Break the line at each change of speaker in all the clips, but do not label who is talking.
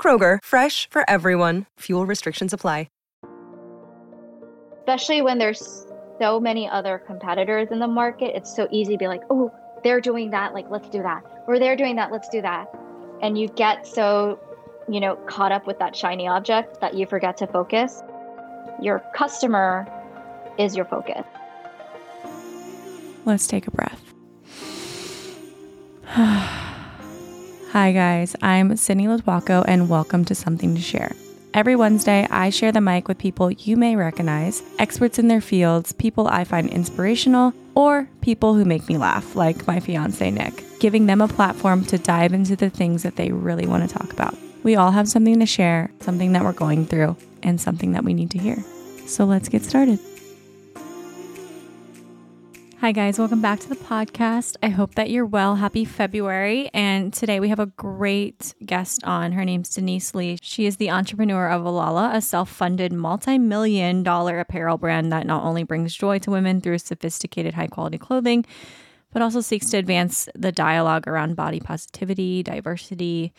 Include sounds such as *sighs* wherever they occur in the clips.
Kroger, fresh for everyone. Fuel restrictions apply.
especially when there's so many other competitors in the market it's so easy to be like oh they're doing that like let's do that or they're doing that let's do that and you get so you know caught up with that shiny object that you forget to focus your customer is your focus
Let's take a breath. *sighs* *sighs* *sighs* Hi, guys. I'm Sydney Lotuaco, and welcome to Something to Share. Every Wednesday, I share the mic with people you may recognize, experts in their fields, people I find inspirational, or people who make me laugh, like my fiance Nick, giving them a platform to dive into the things that they really want to talk about. We all have something to share, something that we're going through, and something that we need to hear. So let's get started. Hi, guys. Welcome back to the podcast. I hope that you're well. Happy February. And today we have a great guest on. Her name's Denise Lee. She is the entrepreneur of Alala, a self funded multi million dollar apparel brand that not only brings joy to women through sophisticated, high quality clothing, but also seeks to advance the dialogue around body positivity, diversity.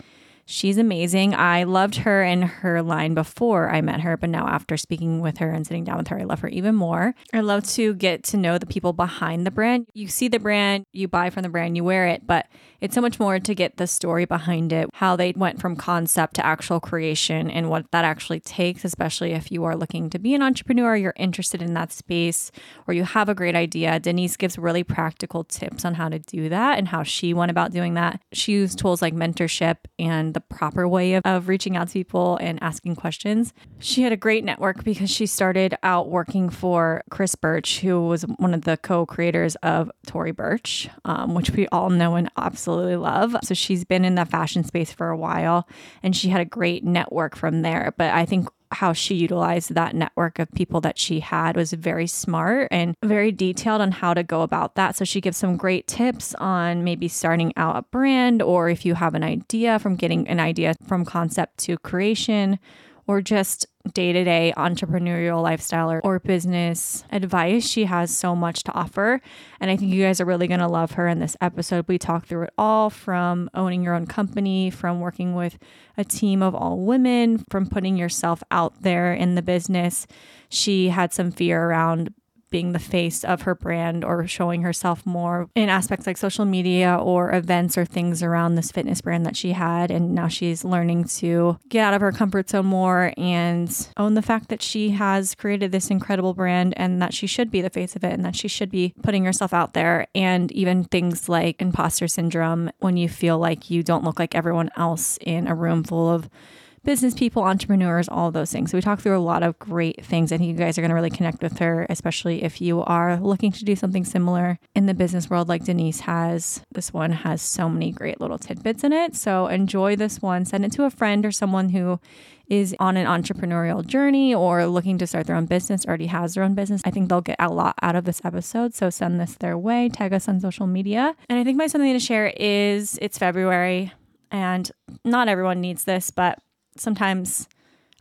She's amazing. I loved her and her line before I met her, but now after speaking with her and sitting down with her, I love her even more. I love to get to know the people behind the brand. You see the brand, you buy from the brand, you wear it, but it's so much more to get the story behind it, how they went from concept to actual creation and what that actually takes, especially if you are looking to be an entrepreneur, you're interested in that space, or you have a great idea. Denise gives really practical tips on how to do that and how she went about doing that. She used tools like mentorship and the proper way of, of reaching out to people and asking questions. She had a great network because she started out working for Chris Burch, who was one of the co creators of Tory Burch, um, which we all know and absolutely love. So she's been in the fashion space for a while and she had a great network from there. But I think how she utilized that network of people that she had was very smart and very detailed on how to go about that. So she gives some great tips on maybe starting out a brand or if you have an idea from getting an idea from concept to creation or just day to day entrepreneurial lifestyle or, or business advice. She has so much to offer. And I think you guys are really going to love her in this episode. We talk through it all from owning your own company, from working with a team of all women, from putting yourself out there in the business. She had some fear around being the face of her brand or showing herself more in aspects like social media or events or things around this fitness brand that she had. And now she's learning to get out of her comfort zone more and own the fact that she has created this incredible brand and that she should be the face of it and that she should be putting herself out there. And even things like imposter syndrome when you feel like you don't look like everyone else in a room full of business people, entrepreneurs, all those things. So we talk through a lot of great things. I think you guys are going to really connect with her, especially if you are looking to do something similar in the business world like Denise has. This one has so many great little tidbits in it. So enjoy this one. Send it to a friend or someone who is on an entrepreneurial journey or looking to start their own business, already has their own business. I think they'll get a lot out of this episode. So send this their way, tag us on social media. And I think my something to share is it's February and not everyone needs this, but sometimes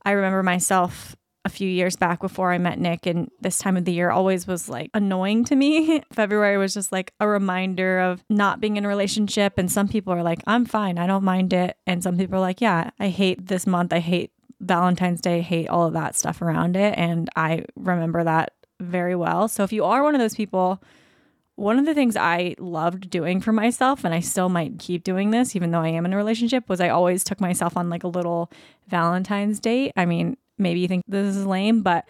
I remember myself a few years back before I met Nick, and this time of the year always was like annoying to me. *laughs* February was just like a reminder of not being in a relationship. And some people are like, I'm fine, I don't mind it. And some people are like, yeah, I hate this month, I hate Valentine's Day, hate all of that stuff around it. And I remember that very well. So if you are one of those people, one of the things I loved doing for myself, and I still might keep doing this, even though I am in a relationship, was I always took myself on like a little Valentine's date. I mean, maybe you think this is lame, but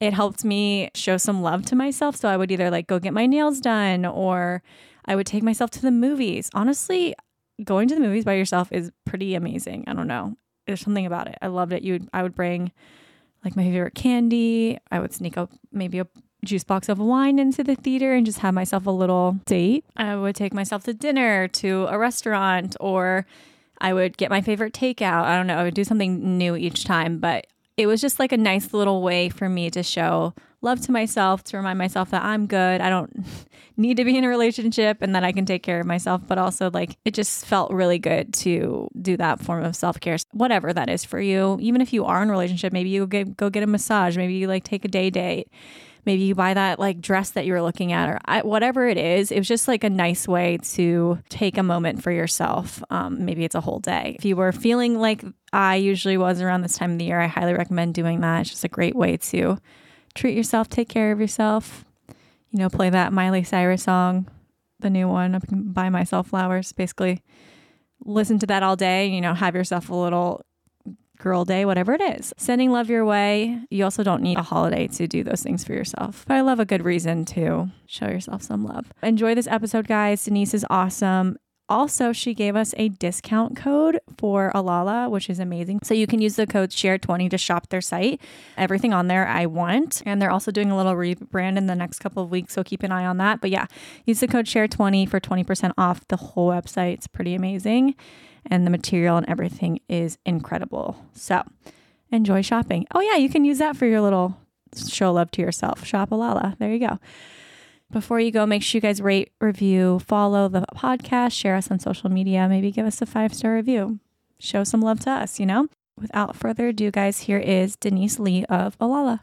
it helped me show some love to myself. So I would either like go get my nails done or I would take myself to the movies. Honestly, going to the movies by yourself is pretty amazing. I don't know. There's something about it. I loved it. You would I would bring like my favorite candy. I would sneak up maybe a juice box of wine into the theater and just have myself a little date. I would take myself to dinner, to a restaurant, or I would get my favorite takeout. I don't know. I would do something new each time, but it was just like a nice little way for me to show love to myself, to remind myself that I'm good. I don't *laughs* need to be in a relationship and that I can take care of myself. But also, like, it just felt really good to do that form of self care, whatever that is for you. Even if you are in a relationship, maybe you get, go get a massage, maybe you like take a day date maybe you buy that like dress that you were looking at or I, whatever it is it was just like a nice way to take a moment for yourself. Um, maybe it's a whole day. If you were feeling like i usually was around this time of the year i highly recommend doing that. It's just a great way to treat yourself take care of yourself. You know play that miley cyrus song the new one buy myself flowers basically. Listen to that all day you know have yourself a little girl day, whatever it is. Sending love your way. You also don't need a holiday to do those things for yourself. But I love a good reason to show yourself some love. Enjoy this episode, guys. Denise is awesome. Also, she gave us a discount code for Alala, which is amazing. So you can use the code SHARE20 to shop their site. Everything on there I want. And they're also doing a little rebrand in the next couple of weeks. So keep an eye on that. But yeah, use the code SHARE20 for 20% off the whole website. It's pretty amazing and the material and everything is incredible. So enjoy shopping. Oh, yeah, you can use that for your little show love to yourself. Shop Alala. There you go. Before you go, make sure you guys rate, review, follow the podcast, share us on social media, maybe give us a five star review. Show some love to us, you know? Without further ado, guys, here is Denise Lee of Alala.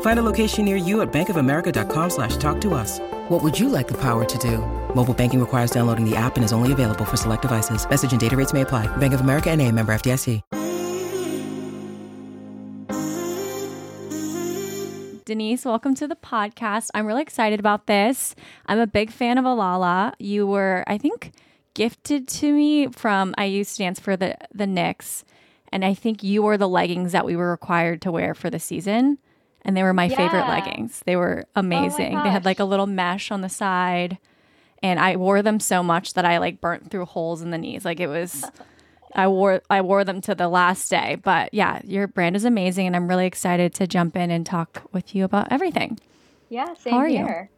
Find a location near you at bankofamerica.com slash talk to us. What would you like the power to do? Mobile banking requires downloading the app and is only available for select devices. Message and data rates may apply. Bank of America and a member FDIC.
Denise, welcome to the podcast. I'm really excited about this. I'm a big fan of Alala. You were, I think, gifted to me from I used to dance for the the Knicks, and I think you were the leggings that we were required to wear for the season, and they were my favorite leggings. They were oh amazing. they had like a little mesh on the side, and I wore them so much that I like burnt through holes in the knees. Like it was. I wore I wore them to the last day. But yeah, your brand is amazing and I'm really excited to jump in and talk with you about everything.
Yeah, same
are you?
here.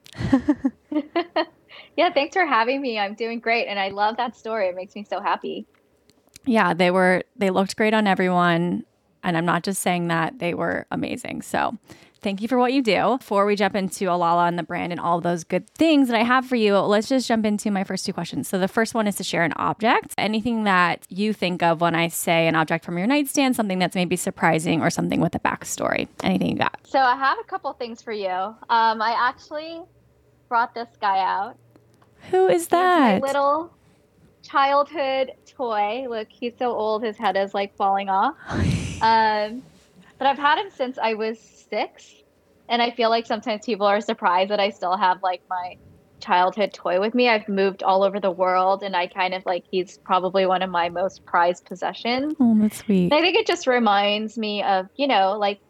*laughs* yeah, thanks for having me. I'm doing great and I love that story. It makes me so happy.
Yeah, they were they looked great on everyone and I'm not just saying that, they were amazing. So, thank you for what you do. Before we jump into Alala and the brand and all those good things that I have for you, let's just jump into my first two questions. So, the first one is to share an object, anything that you think of when I say an object from your nightstand, something that's maybe surprising or something with a backstory. Anything you got?
So I have a couple things for you. Um, I actually brought this guy out.
Who is that?
little childhood toy. Look, he's so old, his head is like falling off. *laughs* Um, but I've had him since I was six, and I feel like sometimes people are surprised that I still have like my childhood toy with me. I've moved all over the world, and I kind of like he's probably one of my most prized possessions.
Oh, that's sweet.
And I think it just reminds me of, you know, like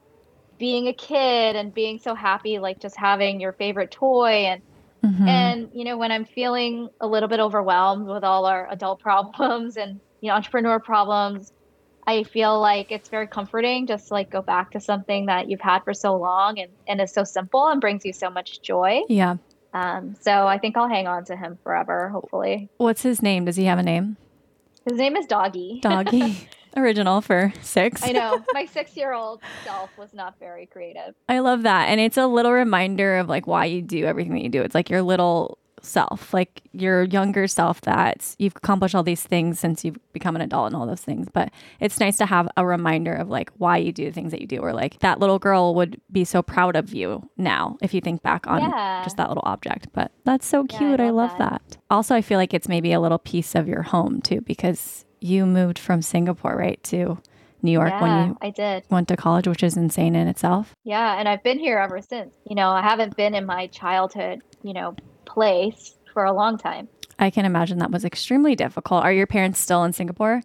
being a kid and being so happy, like just having your favorite toy. And,
Mhm.
and, you know, when I'm feeling a little bit overwhelmed with all our adult *laughs* problems and, you know, entrepreneur problems, I feel like it's very comforting just to like go back to something that you've had for so long and, and is so simple and brings you so much joy.
Yeah.
Um, so I think I'll hang on to him forever, hopefully.
What's his name? Does he have a name?
His name is Doggy.
Doggy. *laughs* Original for six.
I know. *laughs* My six year old self was not very creative.
I love that. And it's a little reminder of like why you do everything that you do. It's like your little self, like your younger self that you've accomplished all these things since you've become an adult and all those things. But it's nice to have a reminder of like why you do the things that you do, or like that little girl would be so proud of you now if you think back on
Yeah.
just that little object. But that's so
Yeah, I
cute. I love,
love
that.
that.
Also, I feel like it's maybe a little piece of your home too, because you moved from Singapore, right, to New York
yeah,
when you
I did.
went to college, which is insane in itself.
Yeah, and I've been here ever since. You know, I haven't been in my childhood, you know, place for a long time.
I can imagine that was extremely difficult. Are your parents still in Singapore?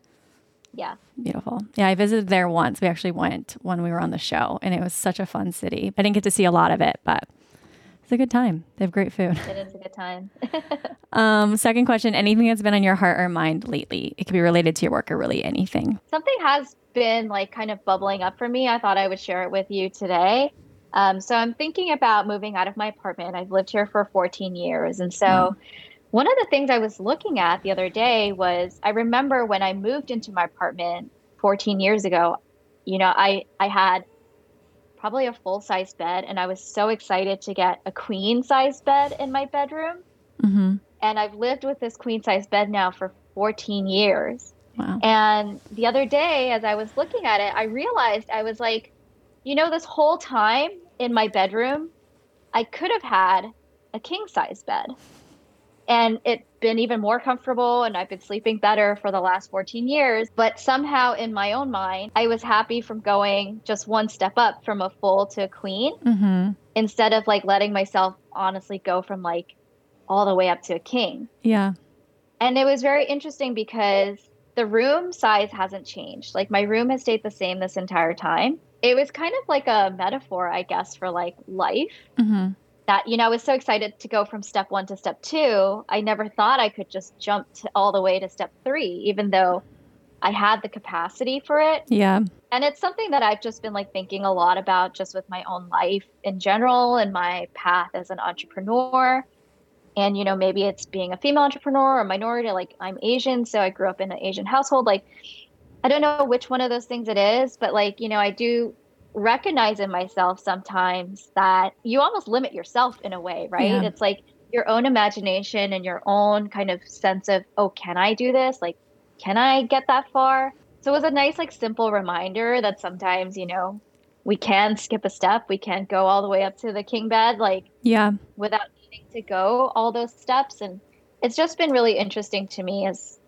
Yeah.
Beautiful. Yeah, I visited there once. We actually went when we were on the show, and it was such a fun city. I didn't get to see a lot of it, but it's a good time. They have great food.
It is a good time. *laughs*
Um, second question anything that's been on your heart or mind lately? It could be related to your work or really anything.
Something has been like kind of bubbling up for me. I thought I would share it with you today. Um, so I'm thinking about moving out of my apartment. I've lived here for 14 years. And so
Wow.
one of the things I was looking at the other day was I remember when I moved into my apartment 14 years ago, you know, I, I had probably a full size bed and I was so excited to get a queen size bed in my bedroom.
Mm-hmm.
And I've lived with this queen size bed now for 14 years.
Wow.
And the other day, as I was looking at it, I realized I was like, you know, this whole time in my bedroom, I could have had a king size bed. And it's been even more comfortable, and I've been sleeping better for the last 14 years. But somehow, in my own mind, I was happy from going just one step up from a full to a queen
Mm-hmm.
instead of like letting myself honestly go from like all the way up to a king.
Yeah.
And it was very interesting because the room size hasn't changed. Like my room has stayed the same this entire time. It was kind of like a metaphor, I guess, for like life.
Mm-hmm.
That, you know, I was so excited to go from step one to step two. I never thought I could just jump to all the way to step three, even though I had the capacity for it.
Yeah.
And it's something that I've just been like thinking a lot about just with my own life in general and my path as an entrepreneur. And, you know, maybe it's being a female entrepreneur or minority, like I'm Asian, so I grew up in an Asian household. Like, I don't know which one of those things it is, but like, you know, I do recognize in myself sometimes that you almost limit yourself in a way, right?
Yeah.
It's like your own imagination and your own kind of sense of, oh, can I do this? Like, can I get that far? So it was a nice, like, simple reminder that sometimes, you know, we can skip a step. We can't go all the way up to the king bed, like,
Yeah.
without needing to go all those steps. And it's just been really interesting to me as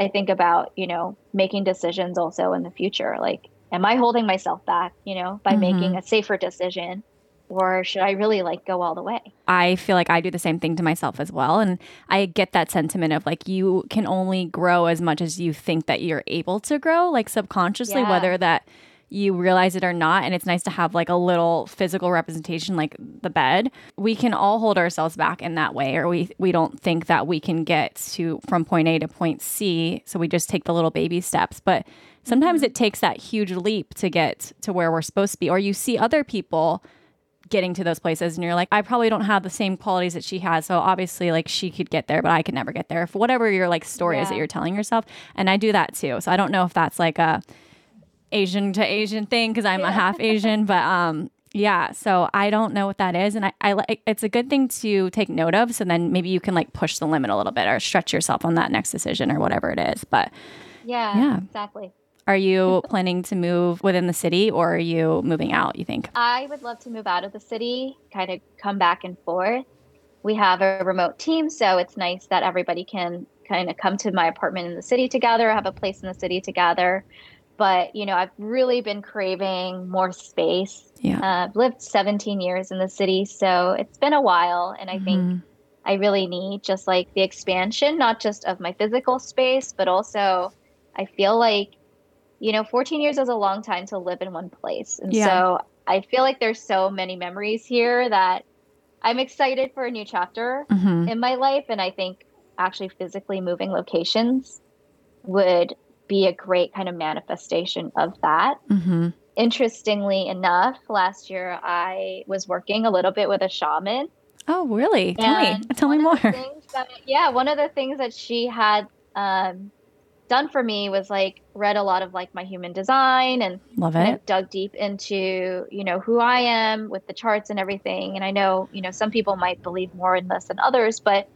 I think about, you know, making decisions also in the future. Like, am I holding myself back, you know, by
Mhm.
making a safer decision? Or should I really like go all the way?
I feel like I do the same thing to myself as well. And I get that sentiment of like you can only grow as much as you think that you're able to grow, like subconsciously,
Yeah.
whether that you realize it or not. And it's nice to have like a little physical representation like the bed. We can all hold ourselves back in that way, or we we don't think that we can get to from point A to point C. So we just take the little baby steps. But sometimes mm-hmm. it takes that huge leap to get to where we're supposed to be. Or you see other people getting to those places and you're like i probably don't have the same qualities that she has so obviously like she could get there but i could never get there for whatever your like story is that you're telling yourself and i do that too so i don't know if that's like a asian to asian thing because i'm a half asian but um yeah so i don't know what that is and i, I like it's a good thing to take note of so then maybe you can like push the limit a little bit or stretch yourself on that next decision or whatever it is but
Yeah,
Yeah.
exactly.
are you *laughs* planning to move within the city or are you moving out you think
I would love to move out of the city, kind of come back and forth. We have a remote team, so it's nice that everybody can kind of come to my apartment in the city together, have a place in the city together. But, you know, I've really been craving more space.
yeah
Uh, I've lived 17 years in the city, so it's been a while. And I think
Mhm.
I really need just like the expansion, not just of my physical space, but also I feel like, you know, 14 years is a long time to live in one place. And
Yeah.
so I feel like there's so many memories here that I'm excited for a new chapter
Mhm.
in my life. And I think actually physically moving locations would be a great kind of manifestation of that.
Mm-hmm.
Interestingly enough, last year I was working a little bit with a shaman.
Oh, really? Tell me. Tell me more.
of the things that- yeah, one of the things that she had um, done for me was like read a lot of like my human design and
Love
kind of dug deep into you know who I am with the charts and everything. And I know you know some people might believe more in this than others, but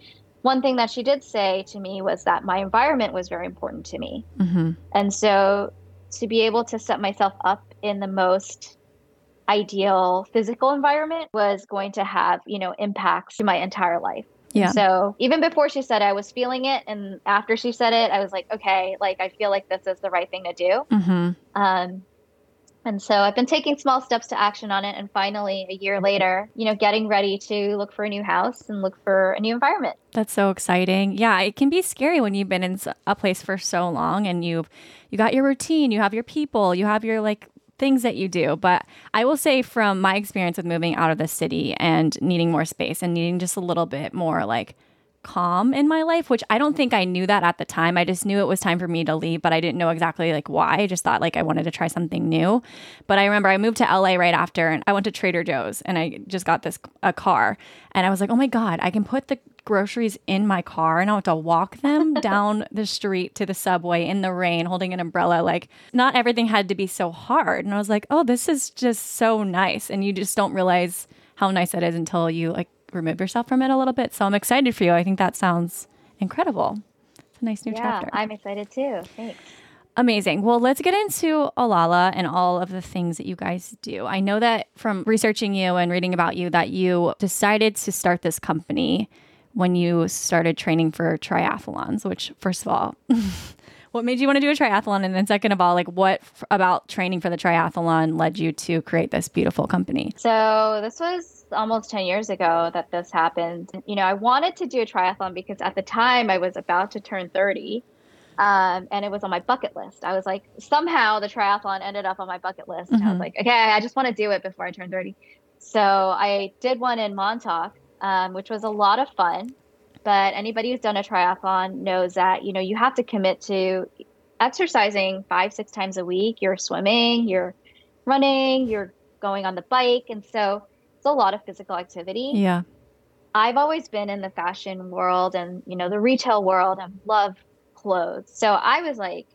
one thing that she did say to me was that my environment was very important to me.
Mm-hmm.
And so to be able to set myself up in the most ideal physical environment was going to have, you know, impacts to my entire life.
Yeah.
So even before she said it, I was feeling it. And after she said it, I was like, okay, like I feel like this is the right thing to do.
Mm-hmm.
Um, and so I've been taking small steps to action on it. And finally, a year later, you know, getting ready to look for a new house and look for a new environment.
That's so exciting. Yeah, it can be scary when you've been in a place for so long and you've you got your routine, you have your people, you have your like things that you do. But I will say from my experience with moving out of the city and needing more space and needing just a little bit more like calm in my life, which I don't think I knew that at the time. I just knew it was time for me to leave, but I didn't know exactly like why. I just thought like I wanted to try something new. But I remember I moved to LA right after and I went to Trader Joe's and I just got this a car and I was like, "Oh my god, I can put the groceries in my car and I have to walk them *laughs* down the street to the subway in the rain holding an umbrella. Like not everything had to be so hard." And I was like, "Oh, this is just so nice." And you just don't realize how nice that is until you like remove yourself from it a little bit. So I'm excited for you. I think that sounds incredible. It's a nice new
yeah,
chapter.
I'm excited too. Thanks.
Amazing. Well, let's get into Alala and all of the things that you guys do. I know that from researching you and reading about you that you decided to start this company when you started training for triathlons, which first of all, *laughs* what made you want to do a triathlon and then second of all, like what f- about training for the triathlon led you to create this beautiful company?
So this was almost 10 years ago that this happened. You know, I wanted to do a triathlon because at the time I was about to turn 30. Um, and it was on my bucket list. I was like, somehow the triathlon ended up on my bucket list. And I was
Mhm.
like, okay, I just want to do it before I turn 30. So I did one in Montauk, um, which was a lot of fun. But anybody who's done a triathlon knows that, you know, you have to commit to exercising five, six times a week. You're swimming, you're running, you're going on the bike. And so it's a lot of physical activity.
Yeah.
I've always been in the fashion world and, you know, the retail world and love clothes. So I was like,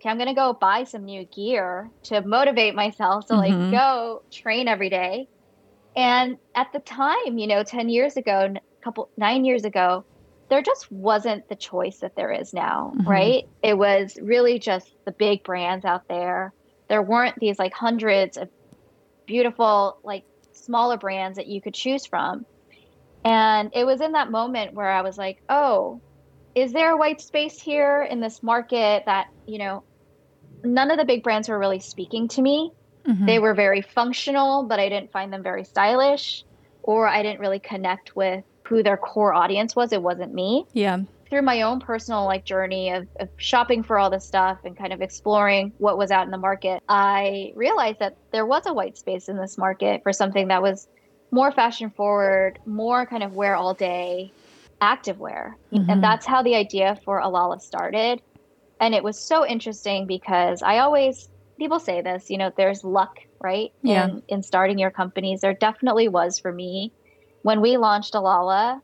okay, I'm going to go buy some new gear to motivate myself to like
Mhm.
go train every day. And at the time, you know, 10 years ago, a couple, nine years ago, there just wasn't the choice that there is now,
Mhm.
right? It was really just the big brands out there. There weren't these like hundreds of beautiful, like smaller brands that you could choose from. And it was in that moment where I was like, oh, is there a white space here in this market that, you know, none of the big brands were really speaking to me.
Mhm.
They were very functional, but I didn't find them very stylish, or I didn't really connect with who their core audience was. It wasn't me.
yeah.
Through my own personal like journey of, of shopping for all this stuff and kind of exploring what was out in the market, I realized that there was a white space in this market for something that was more fashion forward, more kind of wear all day, activewear.
Mhm.
And that's how the idea for Alala started. And it was so interesting because I always people say this, you know, there's luck, right?
Yeah.
In in starting your companies. There definitely was for me. When we launched Alala,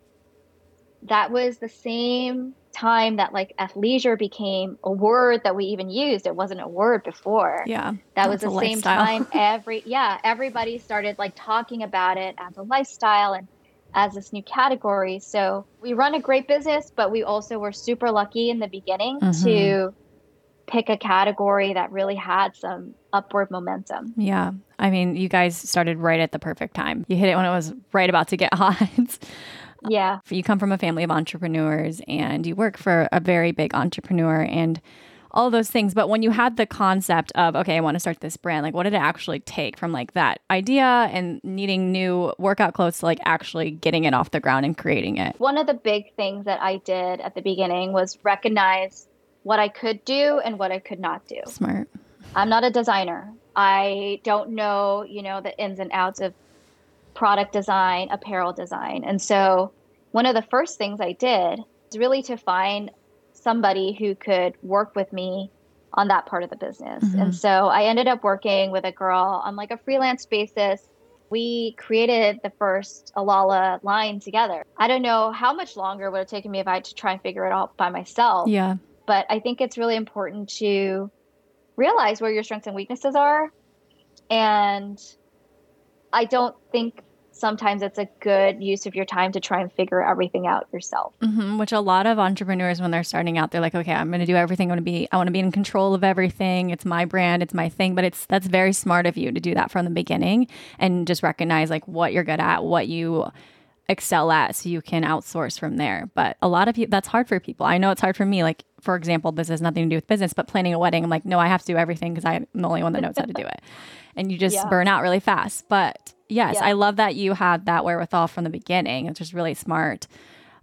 that was the same time that like athleisure became a word that we even used. It wasn't a word before.
Yeah.
That was the same
lifestyle.
time *laughs* every yeah, everybody started like talking about it as a lifestyle and as this new category. So we run a great business, but we also were super lucky in the beginning
Mhm.
to pick a category that really had some upward momentum.
Yeah. I mean, you guys started right at the perfect time. You hit it when it was right about to get *laughs* hot.
Yeah.
you come from a family of entrepreneurs and you work for a very big entrepreneur and all those things. But when you had the concept of, okay, I want to start this brand, like what did it actually take from like that idea and needing new workout clothes to like actually getting it off the ground and creating it?
One of the big things that I did at the beginning was recognize what I could do and what I could not do.
Smart.
I'm not a designer. I don't know, you know, the ins and outs of product design, apparel design. And so one of the first things I did is really to find somebody who could work with me on that part of the business.
Mhm.
And so I ended up working with a girl on like a freelance basis. We created the first Alala line together. I don't know how much longer it would have taken me if I had to try and figure it out by myself.
Yeah.
But I think it's really important to realize where your strengths and weaknesses are. And I don't think sometimes it's a good use of your time to try and figure everything out yourself.
hmm Which a lot of entrepreneurs, when they're starting out, they're like, okay, I'm going to do everything. I want to be, I want to be in control of everything. It's my brand. It's my thing. But it's, that's very smart of you to do that from the beginning and just recognize like what you're good at, what you excel at so you can outsource from there. But a lot of you, that's hard for people. I know it's hard for me. Like, for example, this has nothing to do with business, but planning a wedding, I'm like, no, I have to do everything because I'm the only one that knows how to do it. And you just
Yeah.
burn out really fast. But yes,
Yeah.
I love that you had that wherewithal from the beginning. It's just really smart.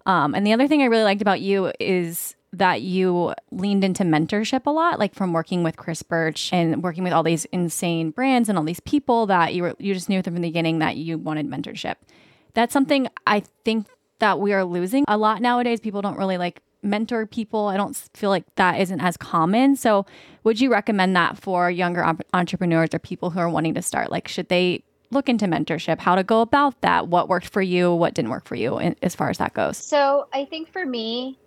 Um, and the other thing I really liked about you is that you leaned into mentorship a lot, like from working with Chris Burch and working with all these insane brands and all these people that you were you just knew from the beginning that you wanted mentorship. That's something I think that we are losing a lot nowadays. People don't really like mentor people. I don't feel like that isn't as common. So, would you recommend that for younger entrepreneurs or people who are wanting to start? Like, should they look into mentorship? How to go about that? What worked for you? What didn't work for you? As far as that goes.
So I think for me,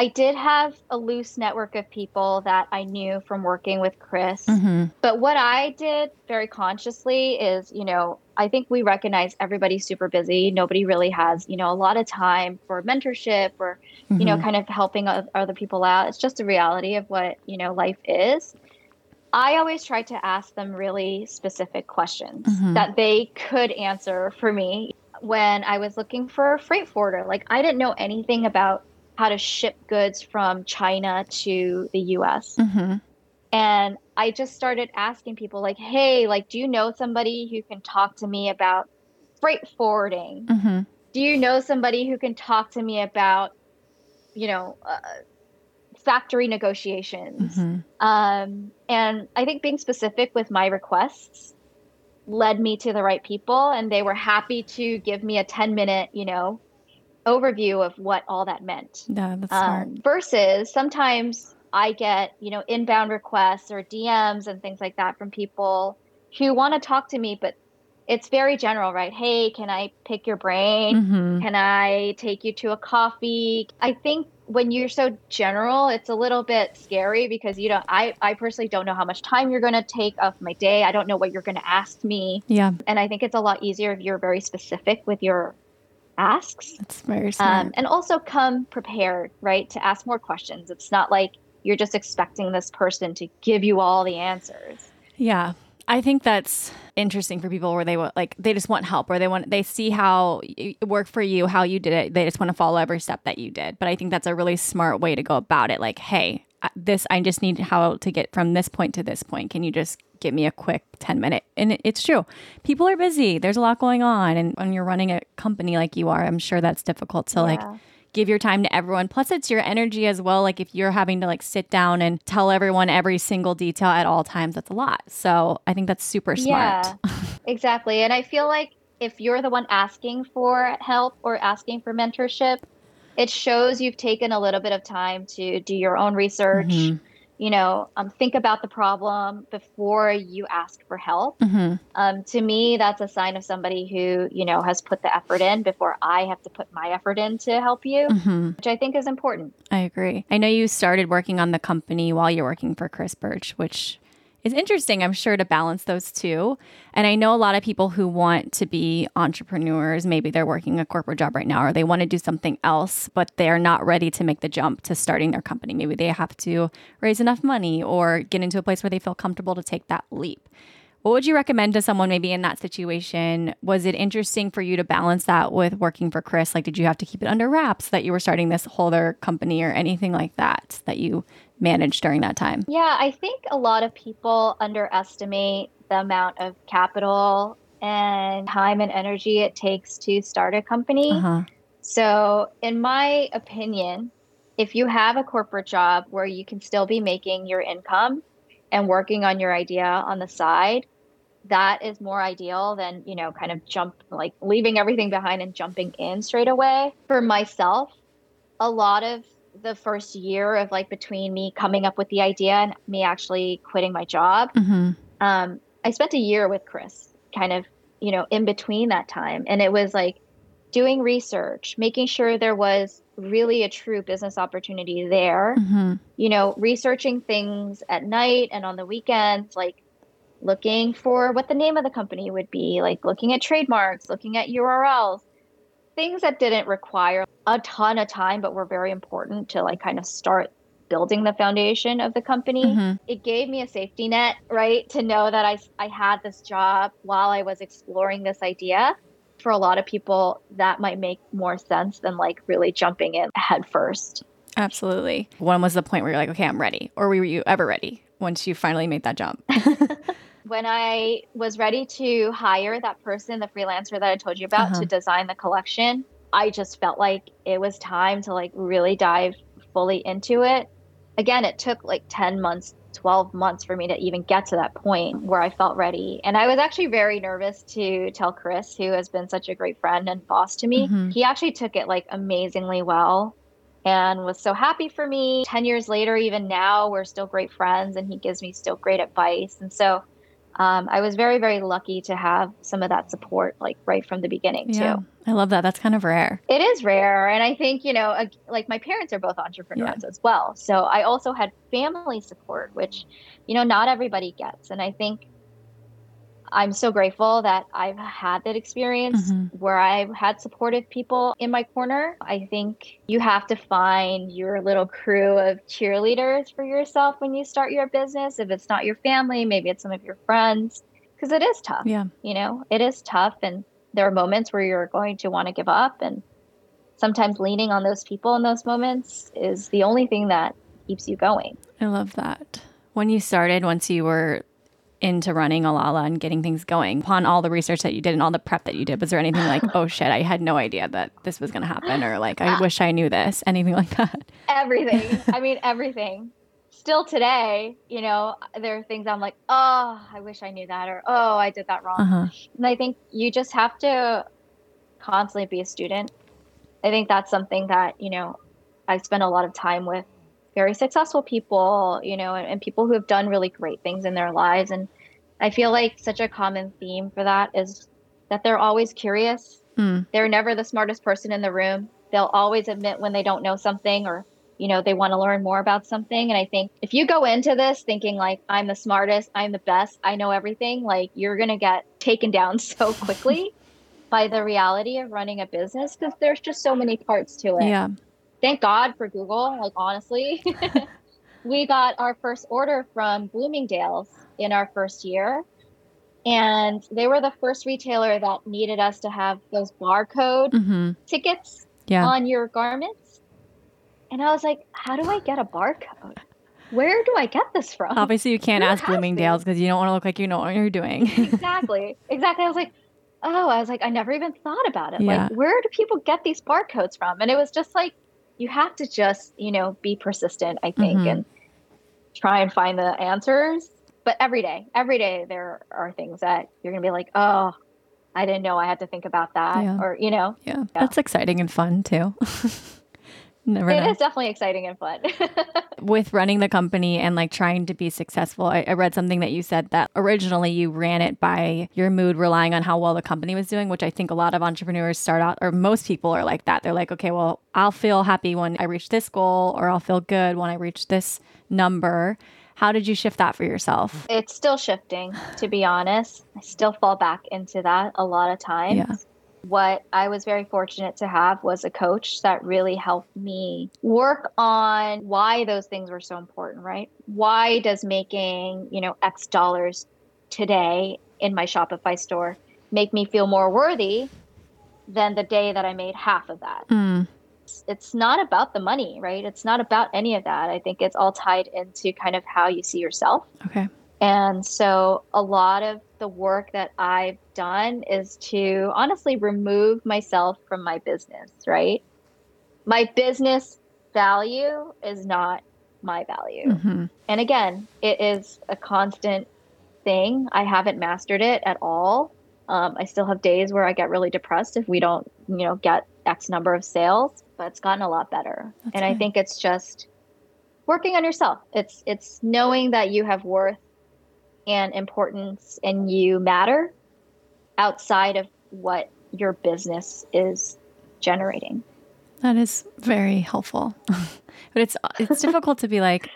I did have a loose network of people that I knew from working with Chris.
Mm-hmm.
But what I did very consciously is, you know, I think we recognize everybody's super busy. Nobody really has, you know, a lot of time for mentorship or, you know, kind of helping other people out. It's just a reality of what, you know, life is. I always tried to ask them really specific questions
Mhm.
that they could answer for me when I was looking for a freight forwarder. Like, I didn't know anything about how to ship goods from China to the US
Mm-hmm.
and i just started asking people like hey like do you know somebody who can talk to me about freight forwarding
Mm-hmm.
do you know somebody who can talk to me about you know uh, factory negotiations
Mm-hmm.
um, and i think being specific with my requests led me to the right people and they were happy to give me a 10 minute you know overview of what all that meant
Yeah, that's smart.
um, versus sometimes I get, you know, inbound requests or DMs and things like that from people who want to talk to me, but it's very general, right? Hey, can I pick your brain?
Mm-hmm.
Can I take you to a coffee? I think when you're so general, it's a little bit scary because you don't, I, I personally don't know how much time you're going to take of my day. I don't know what you're going to ask me.
Yeah,
And I think it's a lot easier if you're very specific with your asks
that's very smart.
um, and also come prepared right to ask more questions it's not like you're just expecting this person to give you all the answers
Yeah. I think that's interesting for people where they want like they just want help or they want they see how it worked for you, how you did it. They just want to follow every step that you did. But I think that's a really smart way to go about it. Like, hey, this I just need how to get from this point to this point. Can you just give me a quick 10 minute? And it's true. People are busy. There's a lot going on and when you're running a company like you are, I'm sure that's difficult to like give your time to everyone. Plus, it's your energy as well. Like if you're having to like sit down and tell everyone every single detail at all times, that's a lot. So I think that's super smart.
yeah *laughs* exactly and i feel like if you're the one asking for help or asking for mentorship it shows you've taken a little bit of time to do your own research.
Mhm.
you know um, think about the problem before you ask for help.
Hmm
um, to me that's a sign of somebody who you know has put the effort in before i have to put my effort in to help you
hmm
which i think is important.
I agree. I know you started working on the company while you're working for Chris Burch, which is interesting, I'm sure, to balance those two. And I know a lot of people who want to be entrepreneurs, maybe they're working a corporate job right now or they want to do something else, but they're not ready to make the jump to starting their company. Maybe they have to raise enough money or get into a place where they feel comfortable to take that leap. What would you recommend to someone maybe in that situation? Was it interesting for you to balance that with working for Chris? Like, did you have to keep it under wraps that you were starting this whole other company or anything like that that you managed during that time?
Yeah, I think a lot of people underestimate the amount of capital and time and energy it takes to start a company.
Uh huh.
So, in my opinion, if you have a corporate job where you can still be making your income and working on your idea on the side, that is more ideal than, you know, kind of jump like leaving everything behind and jumping in straight away. For myself, a lot of the first year of like between me coming up with the idea and me actually quitting my job,
Mm-hmm.
um, I spent a year with Chris, kind of, you know, in between that time. And it was like doing research, making sure there was really a true business opportunity there,
Mm-hmm.
you know, researching things at night and on the weekends, like looking for what the name of the company would be, like looking at trademarks, looking at URLs, things that didn't require a ton of time, but were very important to like kind of start building the foundation of the company.
Mhm.
It gave me a safety net, right? To know that I, I had this job while I was exploring this idea. For a lot of people, that might make more sense than like really jumping in head first.
Absolutely. When was the point where you're like, okay, I'm ready? Or were you ever ready once you finally made that jump? *laughs*
when I was ready to hire that person, the freelancer that I told you about,
Uh-huh.
to design the collection, I just felt like it was time to like really dive fully into it. Again, it took like 10 months, 12 months for me to even get to that point where I felt ready. And I was actually very nervous to tell Chris, who has been such a great friend and boss to me.
Mhm.
He actually took it like amazingly well and was so happy for me. 10 years later, even now, we're still great friends and he gives me still great advice. And so um, I was very, very lucky to have some of that support like right from the beginning,
yeah.
too.
I love that. That's kind of rare.
It is rare. And I think, you know, like my parents are both entrepreneurs as well. So I also had family support, which, you know, not everybody gets. And I think I'm so grateful that I've had that experience
Mhm.
where I've had supportive people in my corner. I think you have to find your little crew of cheerleaders for yourself when you start your business. If it's not your family, maybe it's some of your friends, because it is tough
Yeah.
you know it is tough and there are moments where you're going to want to give up and sometimes leaning on those people in those moments is the only thing that keeps you going
I love that. When you started, once you were into running Alala and getting things going, upon all the research that you did and all the prep that you did, was there anything like, *laughs* oh shit, I had no idea that this was going to happen? Or like, I wish I knew this? Anything like that?
everything *laughs* i mean everything still today you know there are things i'm like oh i wish i knew that or oh i did that wrong
Uh huh.
and i think you just have to constantly be a student i think that's something that you know i spend a lot of time with very successful people you know and, and people who have done really great things in their lives. And i feel like such a common theme for that is that they're always curious.
Mm.
they're never the smartest person in the room. They'll always admit when they don't know something or you know they want to learn more about something. And i think if you go into this thinking like i'm the smartest i'm the best i know everything like you're going to get taken down *laughs* so quickly by the reality of running a business because there's just so many parts to it.
Yeah.
Thank god for google like honestly *laughs* we got our first order from bloomingdale's in our first year and they were the first retailer that needed us to have those barcode
Mm-hmm.
tickets
Yeah.
on your garments. And I was like, how do I get a barcode? Where do I get this from?
Obviously, you can't
Who
ask Bloomingdale's because you don't want to look like you know what you're doing. *laughs*
exactly. Exactly. I was like, oh, I was like, I never even thought about it.
Yeah.
Like, where do people get these barcodes from? And it was just like, you have to just, you know, be persistent, I think,
Mhm.
and try and find the answers. But every day, every day, there are things that you're going to be like, oh, I didn't know I had to think about that.
Yeah.
Or, you know,
yeah. That's exciting and fun too. *laughs* Never
it
know.
is definitely exciting and fun. *laughs*
with running the company and like trying to be successful, I, I read something that you said that originally you ran it by your mood, relying on how well the company was doing, which I think a lot of entrepreneurs start out, or most people are like that. They're like, okay, well, I'll feel happy when I reach this goal, or I'll feel good when I reach this number. How did you shift that for yourself?
it's still shifting to be honest i still fall back into that a lot of times
Yeah.
What i was very fortunate to have was a coach that really helped me work on why those things were so important right? Why does making you know x dollars today in my shopify store make me feel more worthy than the day that i made half of that?
Mm,
it's, it's not about the money right? It's not about any of that. I think it's all tied into kind of how you see yourself.
Okay.
and so a lot of the work that I've done is to honestly remove myself from my business, right? My business value is not my value.
hmm
And again, it is a constant thing. I haven't mastered it at all. Um, I still have days where I get really depressed if we don't, you know, get X number of sales, but it's gotten a lot better.
That's
and I think it's just working on yourself. It's it's knowing that you have worth and importance and you matter outside of what your business is generating.
That is very helpful. *laughs* but it's it's *laughs* difficult to be like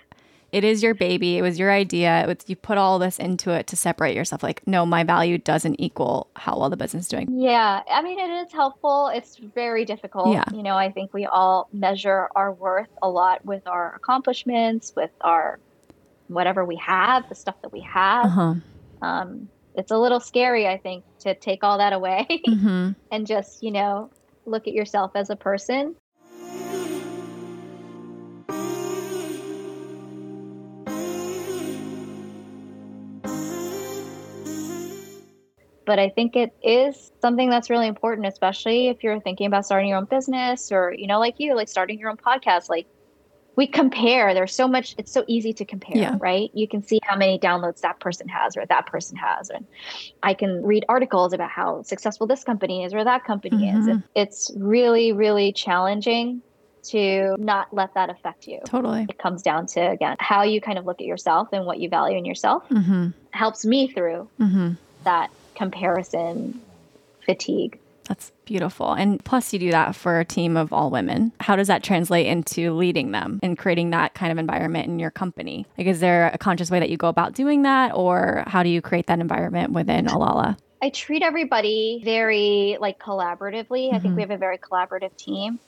it is your baby. It was your idea. It was, you put all this into it to separate yourself. Like, no, my value doesn't equal how well the business is doing.
Yeah, I mean, it is helpful. It's very difficult.
Yeah.
You know, I think we all measure our worth a lot with our accomplishments, with our whatever we have, the stuff that we have.
Uh huh.
Um, it's a little scary, I think, to take all that away *laughs*
hmm
and just, you know, look at yourself as a person. But I think it is something that's really important, especially if you're thinking about starting your own business or, you know, like you, like starting your own podcast. Like we compare, there's so much, it's so easy to compare,
Yeah.
right? You can see how many downloads that person has or that person has. And I can read articles about how successful this company is or that company is.
Mhm.
And It's really, really challenging to not let that affect you.
Totally.
It comes down to, again, how you kind of look at yourself and what you value in yourself
hmm
helps me through
hmm
that comparison fatigue.
That's beautiful. And plus, you do that for a team of all women. How does that translate into leading them and creating that kind of environment in your company? Like, is there a conscious way that you go about doing that, or how do you create that environment within Alala?
I treat everybody very like collaboratively. I think
Mhm.
we have a very collaborative team.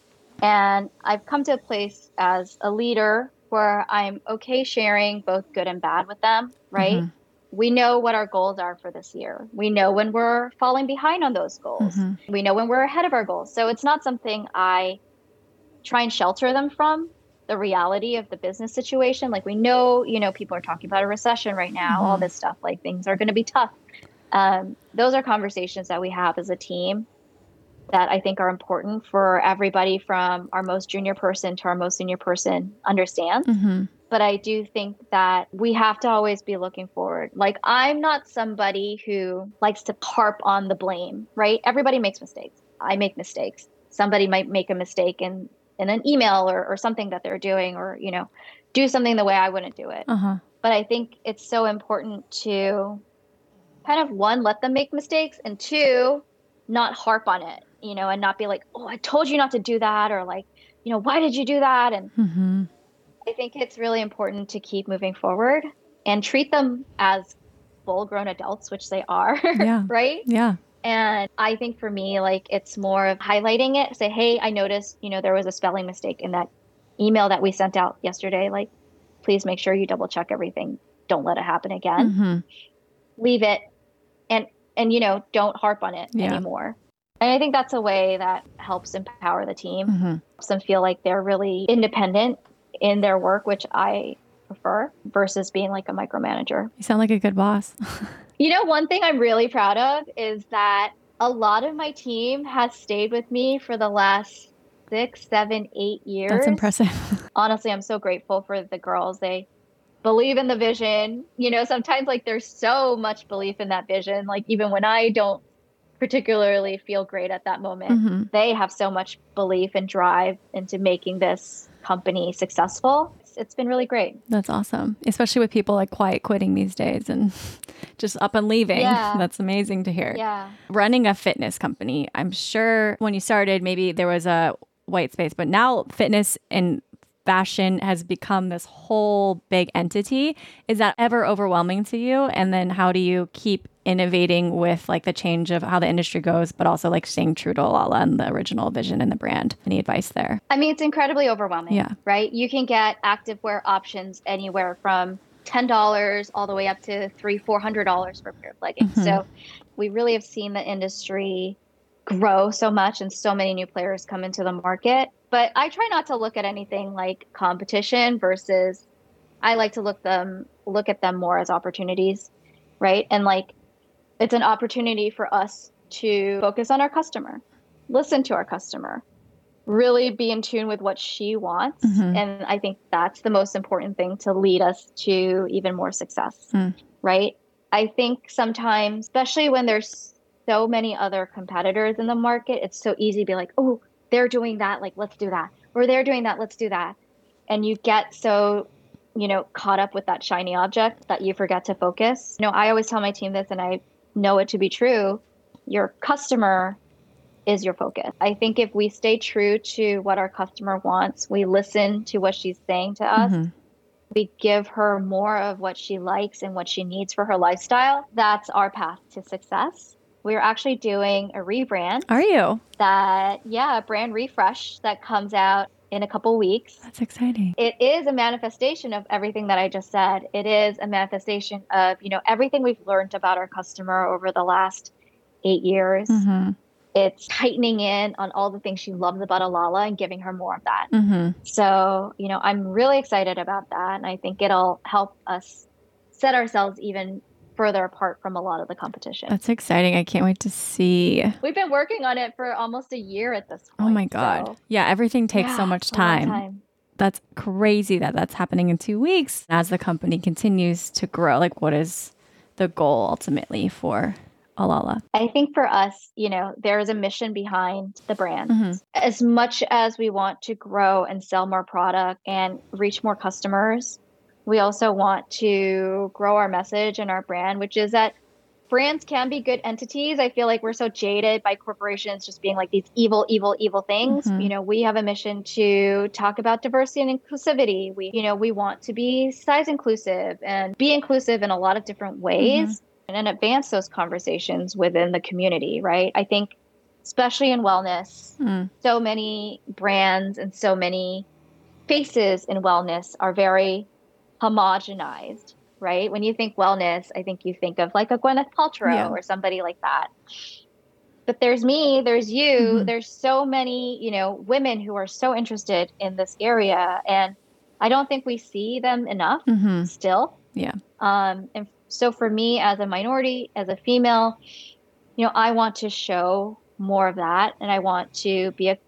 And I've come to a place as a leader where I'm okay sharing both good and bad with them, right?
Mhm.
We know what our goals are for this year. We know when we're falling behind on those goals.
Mhm.
We know when we're ahead of our goals. So it's not something I try and shelter them from the reality of the business situation. Like we know, you know, people are talking about a recession right now, all
Mhm.
this stuff, like things are going to be tough. Um, those are conversations that we have as a team that I think are important for everybody from our most junior person to our most senior person understands
Mhm.
but I do think that we have to always be looking forward. Like, I'm not somebody who likes to harp on the blame, right? Everybody makes mistakes. I make mistakes. Somebody might make a mistake in, in an email or, or something that they're doing, or, you know, do something the way I wouldn't do it.
Uh huh.
But I think it's so important to kind of one, let them make mistakes, and two, not harp on it, you know, and not be like, oh, I told you not to do that, or like, you know, why did you do that? And
hmm
I think it's really important to keep moving forward and treat them as full grown adults, which they are. *laughs*
Yeah.
right.
Yeah.
And I think for me, like it's more of highlighting it. Say, hey, I noticed, you know, there was a spelling mistake in that email that we sent out yesterday. Like, please make sure you double check everything. Don't let it happen again.
hmm
Leave it and and you know, don't harp on it
Yeah.
anymore. And I think that's a way that helps empower the team
hmm
helps them feel like they're really independent in their work, which I prefer versus being like a micromanager.
You sound like a good boss. *laughs*
You know, one thing I'm really proud of is that a lot of my team has stayed with me for the last six, seven, eight years.
That's impressive. *laughs*
Honestly, I'm so grateful for the girls. They believe in the vision. You know, sometimes like there's so much belief in that vision. Like even when I don't particularly feel great at that moment,
hmm
they have so much belief and drive into making this company successful. It's, it's been really great.
That's awesome, especially with people like quiet quitting these days and *laughs* just up and leaving.
Yeah. *laughs*
That's amazing to hear.
Yeah.
running a fitness company, I'm sure when you started, maybe there was a white space, but now fitness and fashion has become this whole big entity. Is that ever overwhelming to you? And then how do you keep innovating with like the change of how the industry goes, but also like staying true to Alala and the original vision and the brand? Any advice there?
I mean, it's incredibly overwhelming.
Yeah.
Right. You can get activewear options anywhere from ten dollars all the way up to three, four hundred dollars for a pair of leggings.
Mhm.
So we really have seen the industry grow so much and so many new players come into the market. But I try not to look at anything like competition versus I like to look them look at them more as opportunities, right? And like it's an opportunity for us to focus on our customer, listen to our customer, really be in tune with what she wants.
Mhm.
And I think that's the most important thing to lead us to even more success,
Mm.
right? I think sometimes, especially when there's so many other competitors in the market, it's so easy to be like, oh, they're doing that, like, let's do that. Or they're doing that, let's do that. And you get so, you know, caught up with that shiny object that you forget to focus. You know, I always tell my team this, and I know it to be true. Your customer is your focus. I think if we stay true to what our customer wants, we listen to what she's saying to us,
Mhm.
we give her more of what she likes and what she needs for her lifestyle, that's our path to success. We're actually doing a rebrand
Are you?
that, yeah, a brand refresh that comes out in a couple weeks.
That's exciting.
It is a manifestation of everything that I just said. It is a manifestation of, you know, everything we've learned about our customer over the last eight years.
Mm-hmm.
It's tightening in on all the things she loves about Alala and giving her more of that.
Mm-hmm.
So, you know, I'm really excited about that. And I think it'll help us set ourselves even further apart from a lot of the competition.
That's exciting. I can't wait to see.
We've been working on it for almost a year at this point.
Oh my God.
so-
Yeah, everything takes
Yeah,
so much
long
time. That's crazy that that's happening in two weeks. As the company continues to grow, like, what is the goal ultimately for Alala?
I think for us, you know, there is a mission behind the brand.
Mhm.
As much as we want to grow and sell more product and reach more customers, we also want to grow our message and our brand, which is that brands can be good entities. I feel like we're so jaded by corporations just being like these evil, evil, evil things.
Mhm.
You know, we have a mission to talk about diversity and inclusivity. We, you know, we want to be size inclusive and be inclusive in a lot of different ways and then advance those conversations within the community, right? I think, especially in wellness,
Mm.
so many brands and so many faces in wellness are very homogenized, right? When you think wellness, I think you think of like a Gwyneth Paltrow
Yeah.
or somebody like that. But there's me, there's you,
Mhm.
there's so many, you know, women who are so interested in this area. And I don't think we see them enough
Mm-hmm.
still.
Yeah.
Um, and so for me as a minority, as a female, you know, I want to show more of that and I want to be a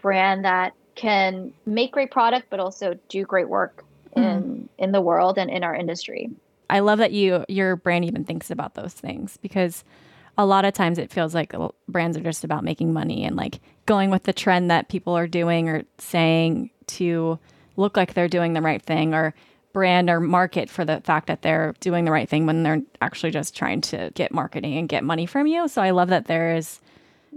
brand that can make great product but also do great work in mm-hmm. in the world and in our industry.
I love that you your brand even thinks about those things because a lot of times it feels like oh, brands are just about making money and like going with the trend that people are doing or saying to look like they're doing the right thing or brand or market for the fact that they're doing the right thing when they're actually just trying to get marketing and get money from you. So I love that there is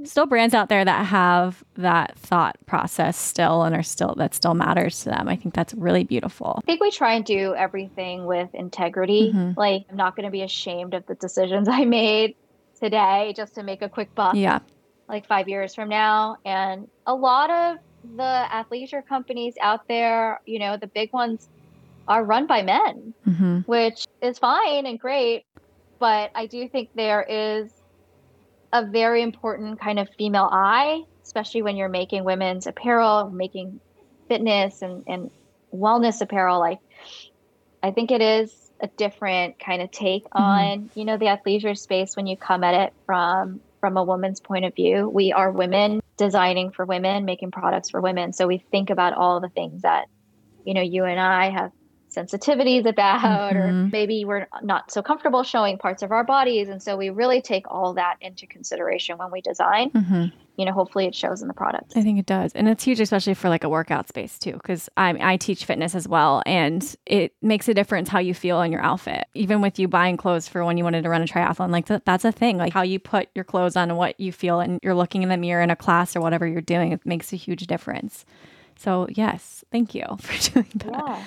still brands out there that have that thought process still and are still that still matters to them. I think that's really beautiful.
I think we try and do everything with integrity.
Mhm.
Like I'm not going to be ashamed of the decisions *laughs* I made today just to make a quick buck.
Yeah.
like five years from now. And a lot of the athleisure companies out there, you know, the big ones are run by men,
hmm
which is fine and great. But I do think there is a very important kind of female eye, especially when you're making women's apparel, making fitness and, and wellness apparel. Like, I think it is a different kind of take mm-hmm. on, you know, the athleisure space when you come at it from from a woman's point of view. We are women designing for women, making products for women. So we think about all the things that, you know, you and I have sensitivities about, or
Mhm.
maybe we're not so comfortable showing parts of our bodies. And so we really take all that into consideration when we design.
hmm
You know, hopefully it shows in the product.
I think it does. And it's huge, especially for like a workout space too, because I, I teach fitness as well. And it makes a difference how you feel in your outfit. Even with you buying clothes for when you wanted to run a triathlon, like that, that's a thing. Like how you put your clothes on and what you feel and you're looking in the mirror in a class or whatever you're doing, it makes a huge difference. So, yes, thank you *laughs* for doing that.
Yeah.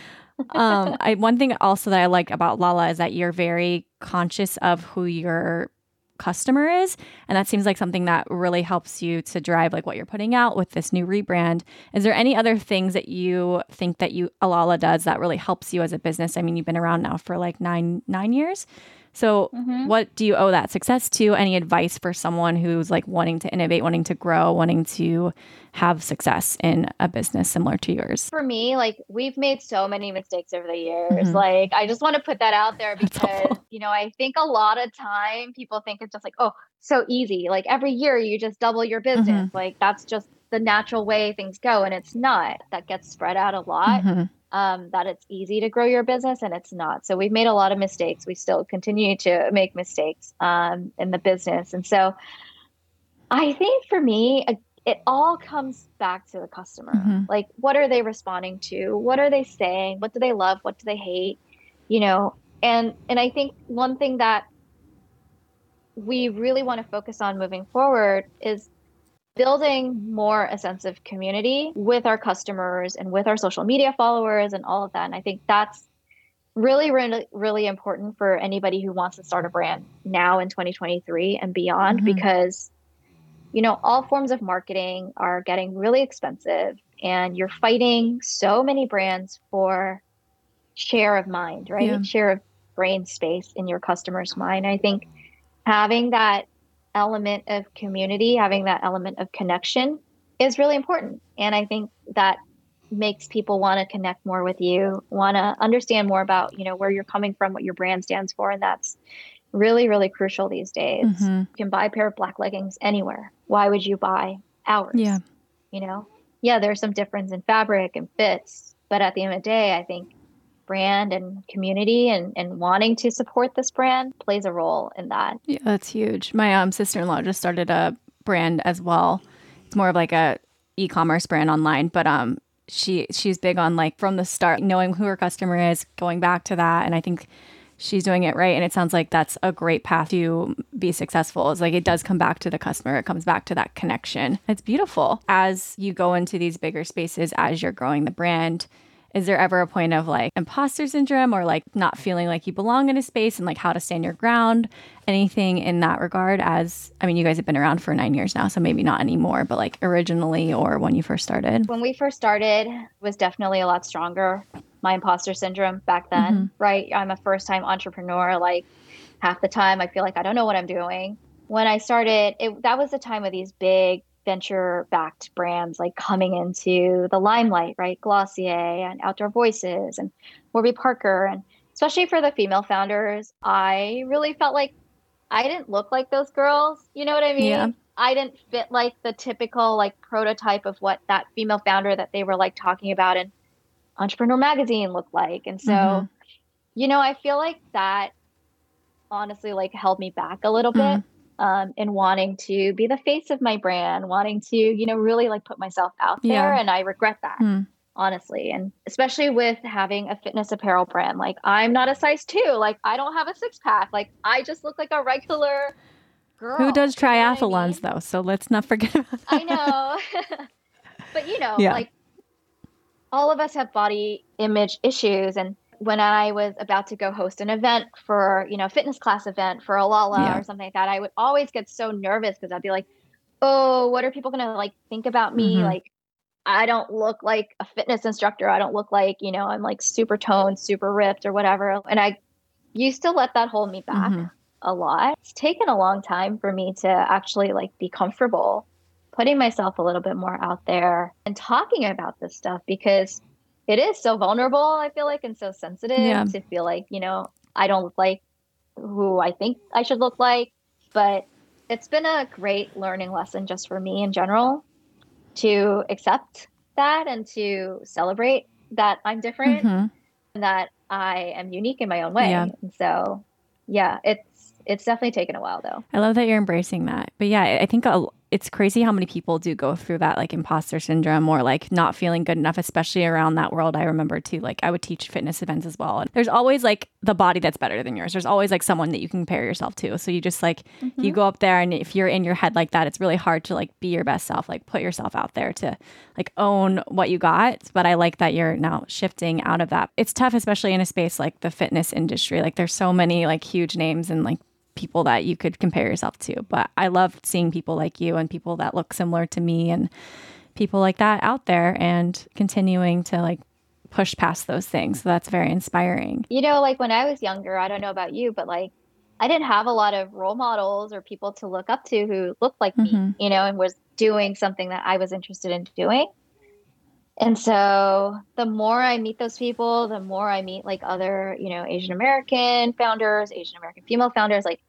Um, I one thing also that I like about Alala is that you're very conscious of who your customer is, and that seems like something that really helps you to drive like what you're putting out with this new rebrand. Is there any other things that you think that you Alala does that really helps you as a business? I mean, you've been around now for like nine nine years. So,
Mhm.
what do you owe that success to? Any advice for someone who's like wanting to innovate, wanting to grow, wanting to have success in a business similar to yours?
For me, like we've made so many mistakes over the years.
Mhm.
Like I just want to put that out there *laughs* because, you know, I think a lot of time people think it's just like, oh, so easy. Like every year you just double your business.
Mm-hmm.
Like that's just the natural way things go. And it's not. That gets spread out a lot. Um, that it's easy to grow your business and it's not. So we've made a lot of mistakes. We still continue to make mistakes um, in the business. And so I think for me, it all comes back to the customer.
Mhm.
Like, what are they responding to? What are they saying? What do they love? What do they hate? You know, and and I think one thing that we really want to focus on moving forward is building more a sense of community with our customers and with our social media followers and all of that. And I think that's really, really, really important for anybody who wants to start a brand now in 2023 and beyond
Mhm.
because you know all forms of marketing are getting really expensive and you're fighting so many brands for share of mind right
Yeah.
share of brain space in your customer's mind i think having that element of community having that element of connection is really important. And i think that makes people want to connect more with you want to understand more about you know where you're coming from what your brand stands for and that's really really crucial these days.
Mhm.
you can buy a pair of black leggings anywhere. Why would you buy ours?
Yeah.
you know? Yeah there's some difference in fabric and fits but at the end of the day i think brand and community and, and wanting to support this brand plays a role in that
Yeah, that's huge. My um sister-in-law just started a brand as well. It's more of like a e-commerce brand online, but um she she's big on like from the start knowing who her customer is, going back to that, and I think she's doing it right and it sounds like that's a great path to be successful. It's like it does come back to the customer. It comes back to that connection. It's beautiful. As you go into these bigger spaces as you're growing the brand, is there ever a point of like imposter syndrome or like not feeling like you belong in a space and like how to stand your ground? Anything in that regard? As I mean, you guys have been around for nine years now, so maybe not anymore, but like originally or when you first started.
when we first started it was definitely a lot stronger my imposter syndrome back then mm-hmm. right i'm a first time entrepreneur like half the time i feel like i don't know what i'm doing when i started it that was the time of these big venture backed brands like coming into the limelight right glossier and outdoor voices and warby parker and especially for the female founders i really felt like i didn't look like those girls you know what i mean
Yeah.
I didn't fit like the typical like prototype of what that female founder that they were like talking about in Entrepreneur Magazine looked like. And so,
Mhm.
you know, I feel like that honestly like held me back a little bit
Mhm.
Um in wanting to be the face of my brand, wanting to, you know, really like put myself out there
Yeah.
and I regret that.
Hmm.
Honestly, and especially with having a fitness apparel brand, like I'm not a size two, like I don't have a six pack, like I just look like a regular girl.
Who does
you know I
triathlons
mean?
though? So let's not forget about that.
I know. *laughs* *laughs* but you know,
Yeah.
like all of us have body image issues and when I was about to go host an event for, you know, fitness class event for Alala
Yeah.
or something like that, I would always get so nervous because I'd be like, "Oh, what are people going to like think about me?
Mhm.
Like I don't look like a fitness instructor. I don't look like, you know, I'm like super toned, super ripped or whatever." And I used to let that hold me back
Mhm.
a lot. It's taken a long time for me to actually like be comfortable putting myself a little bit more out there and talking about this stuff because it is so vulnerable, I feel like, and so sensitive
Yeah.
to feel like, you know, I don't look like who I think I should look like. But it's been a great learning lesson just for me in general to accept that and to celebrate that I'm different
Mhm.
and that I am unique in my own way.
Yeah.
And so, yeah, it's it's definitely taken a while though.
I love that you're embracing that. But yeah, I think a, it's crazy how many people do go through that like imposter syndrome or like not feeling good enough, especially around that world. I remember too, like I would teach fitness events as well. And there's always like the body that's better than yours. There's always like someone that you can compare yourself to. So you just like, you mm-hmm. go up there and if you're in your head like that, it's really hard to like be your best self, like put yourself out there to like own what you got. But I like that you're now shifting out of that. It's tough, especially in a space like the fitness industry. Like there's so many like huge names and like people that you could compare yourself to. But I love seeing people like you and people that look similar to me and people like that out there and continuing to like push past those things. So that's very inspiring.
You know, like when I was younger, I don't know about you, but like I didn't have a lot of role models or people to look up to who looked like me,
Mhm.
you know, and was doing something that I was interested in doing. And so the more I meet those people, the more I meet like other, you know, Asian American founders, Asian American female founders, like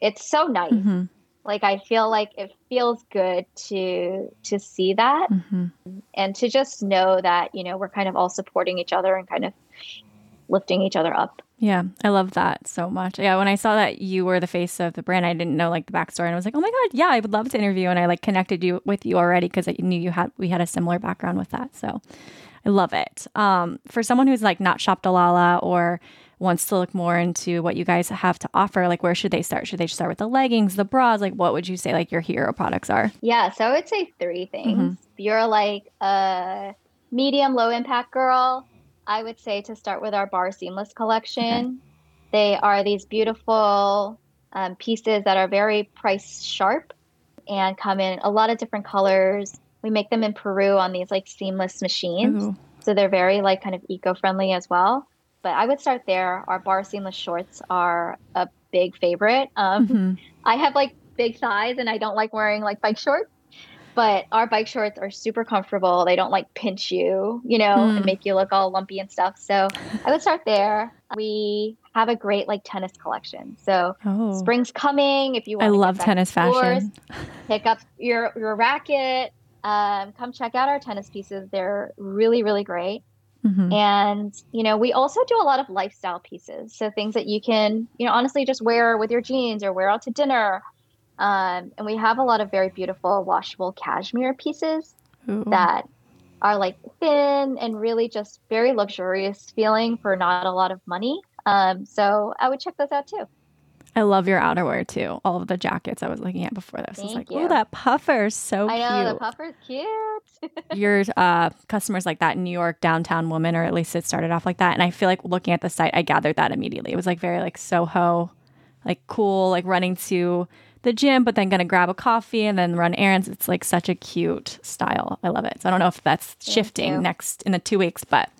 it's so nice.
Mhm.
Like I feel like it feels good to to see that
Mhm.
and to just know that, you know, we're kind of all supporting each other and kind of lifting each other up.
Yeah, I love that so much. Yeah, when I saw that you were the face of the brand, I didn't know like the backstory, and I was like, oh my god, yeah, I would love to interview. And I like connected you with you already because I knew you had we had a similar background with that. So I love it. Um, for someone who's like not shopped or wants to look more into what you guys have to offer, like where should they start? Should they start with the leggings, the bras? Like what would you say like your hero products are?
Yeah, so I would say three things. If you're like a medium low impact girl, I would say to start with our Barre seamless collection. They are these beautiful um, pieces that are very price sharp and come in a lot of different colors. We make them in Peru on these like seamless machines.
Ooh.
So they're very like kind of eco-friendly as well. But I would start there. Our Barre seamless shorts are a big favorite. Um,
Mhm.
I have like big thighs and I don't like wearing like bike shorts. But our bike shorts are super comfortable. They don't like pinch you, you know,
Mm.
and make you look all lumpy and stuff. So I would start there. We have a great like tennis collection. So
Oh,
spring's coming. If you want
I love tennis fashion.
pick up your your racket. Um, come check out our tennis pieces. They're really really great.
Mhm.
And, you know, we also do a lot of lifestyle pieces. So things that you can, you know, honestly just wear with your jeans or wear out to dinner. Um, and we have a lot of very beautiful washable cashmere pieces
Ooh.
that are like thin and really just very luxurious feeling for not a lot of money. Um, so I would check those out too.
I love your outerwear too. All of the jackets I was looking at before this. I was
Thank
like, oh, that puffer is so
I know
cute.
the puffer's cute. *laughs*
your uh, customers like that New York downtown woman, or at least it started off like that. And I feel like looking at the site, I gathered that immediately. It was like very like Soho, like cool, like running to the gym, but then gonna grab a coffee and then run errands. It's like such a cute style. I love it. So I don't know if that's shifting
you.
next in the two weeks, but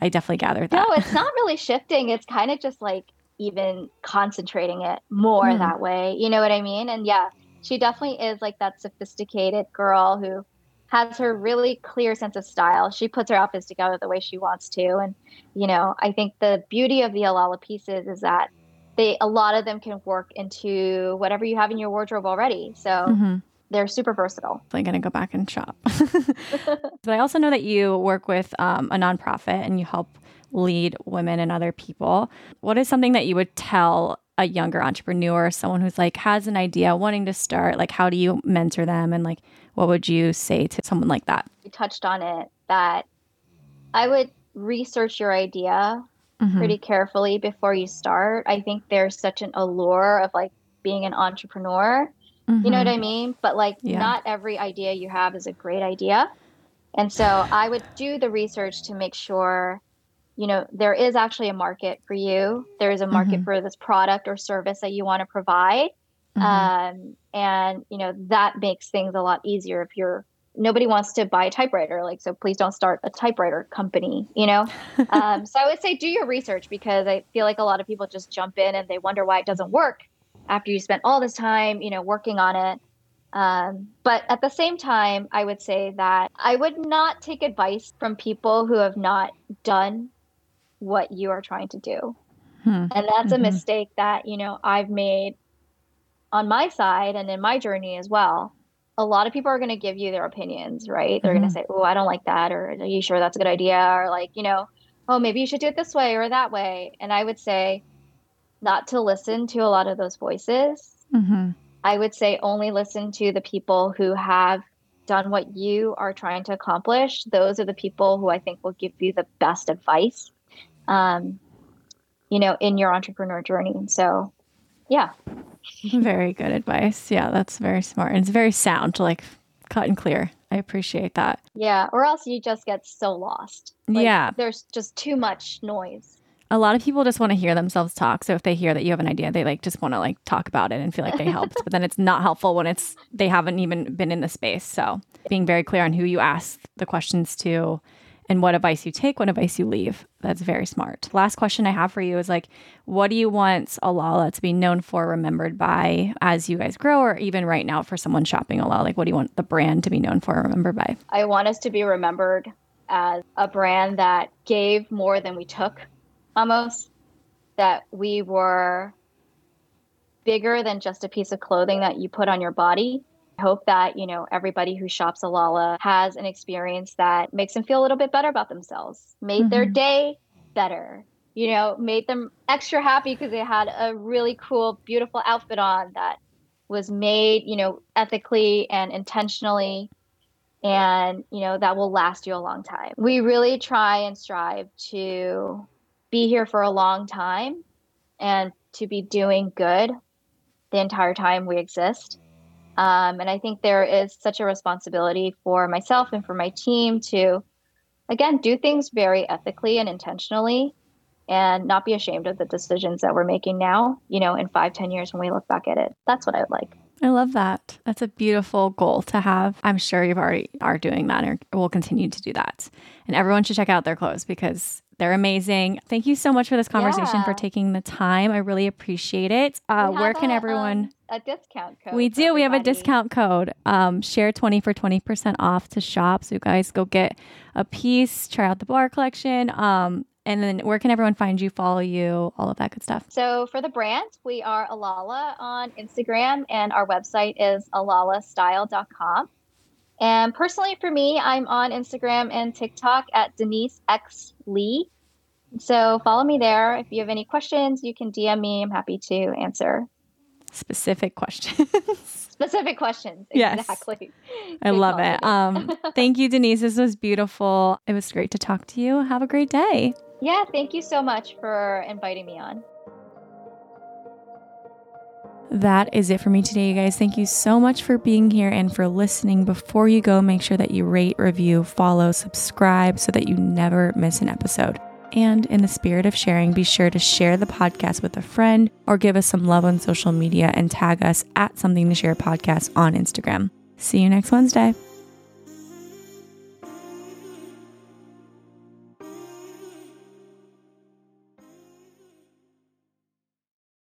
I definitely gathered that.
No, it's not really shifting. It's kind of just like even concentrating it more
Hmm.
that way. You know what I mean? And yeah, she definitely is like that sophisticated girl who has her really clear sense of style. She puts her outfits together the way she wants to. And, you know, I think the beauty of the Alala pieces is that they a lot of them can work into whatever you have in your wardrobe already. So
Mhm.
they're super versatile.
definitely going to go back and shop. *laughs* *laughs* but I also know that you work with um, a nonprofit and you help lead women and other people. What is something that you would tell a younger entrepreneur, someone who's like has an idea, wanting to start? Like, how do you mentor them? And like, what would you say to someone like that?
You touched on it that I would research your idea
Mhm.
pretty carefully before you start. I think there's such an allure of like being an entrepreneur. You know what I mean? But like
Yeah.
not every idea you have is a great idea. And so I would do the research to make sure you know there is actually a market for you. There is a market
Mhm.
for this product or service that you want to provide.
Mhm.
Um, and you know that makes things a lot easier if you're nobody wants to buy a typewriter like so please don't start a typewriter company you know *laughs* um, so i would say do your research because i feel like a lot of people just jump in and they wonder why it doesn't work after you spent all this time you know working on it um, but at the same time i would say that i would not take advice from people who have not done what you are trying to do
Hmm.
and that's a
Mhm.
mistake that you know i've made on my side and in my journey as well a lot of people are going to give you their opinions right they're
Mhm.
going to say oh i don't like that or are you sure that's a good idea or like you know oh maybe you should do it this way or that way and i would say not to listen to a lot of those voices
Mhm.
i would say only listen to the people who have done what you are trying to accomplish those are the people who i think will give you the best advice um, you know in your entrepreneur journey so yeah
Very good advice. Yeah, that's very smart. And it's very sound, like cut and clear. I appreciate that.
Yeah, or else you just get so lost. Like,
Yeah.
There's just too much noise.
A lot of people just want to hear themselves talk. So if they hear that you have an idea, they like just want to like talk about it and feel like they helped. but then it's not helpful when it's they haven't even been in the space. So being very clear on who you ask the questions to and what advice you take, what advice you leave. That's very smart. Last question I have for you is like, what do you want Alala to be known for, remembered by as you guys grow, or even right now for someone shopping Alala? Like, what do you want the brand to be known for, remembered by?
I want us to be remembered as a brand that gave more than we took, almost. That we were bigger than just a piece of clothing that you put on your body. Hope that, you know, everybody who shops Alala has an experience that makes them feel a little bit better about themselves, made their
Mhm.
day better, you know, made them extra happy because they had a really cool, beautiful outfit on that was made, you know, ethically and intentionally and, you know, that will last you a long time. We really try and strive to be here for a long time and to be doing good the entire time we exist. Um, and I think there is such a responsibility for myself and for my team to, again, do things very ethically and intentionally and not be ashamed of the decisions that we're making now, you know, in five, ten years when we look back at it. That's what I would like.
I love that. That's a beautiful goal to have. I'm sure you've already are doing that or will continue to do that. And everyone should check out their clothes because they're amazing. Thank you so much for this conversation
Yeah.
for taking the time. I really appreciate it. Uh, where can
a,
everyone?
um, a discount code?
we do. We have a discount code. Um, share 20 for 20% off to shop. So you guys go get a piece, try out the Barre collection. Um, and then where can everyone find you, follow you, all of that good stuff?
So for the brand, we are Alala on Instagram, and our website is alalastyle.com. And personally, for me, I'm on Instagram and TikTok at Denise X Lee. So follow me there. If you have any questions, you can DM me. I'm happy to answer
Specific questions. *laughs*
specific questions.
Yes.
Exactly.
I
Good
love it. Um, *laughs* thank you, Denise. This was beautiful. It was great to talk to you. Have a great day.
yeah, thank you so much for inviting me on.
That is it for me today, you guys. Thank you so much for being here and for listening. Before you go, make sure that you rate, review, follow, subscribe so that you never miss an episode. And in the spirit of sharing, be sure to share the podcast with a friend or give us some love on social media and tag us at Something to Share Podcast on Instagram. See you next Wednesday.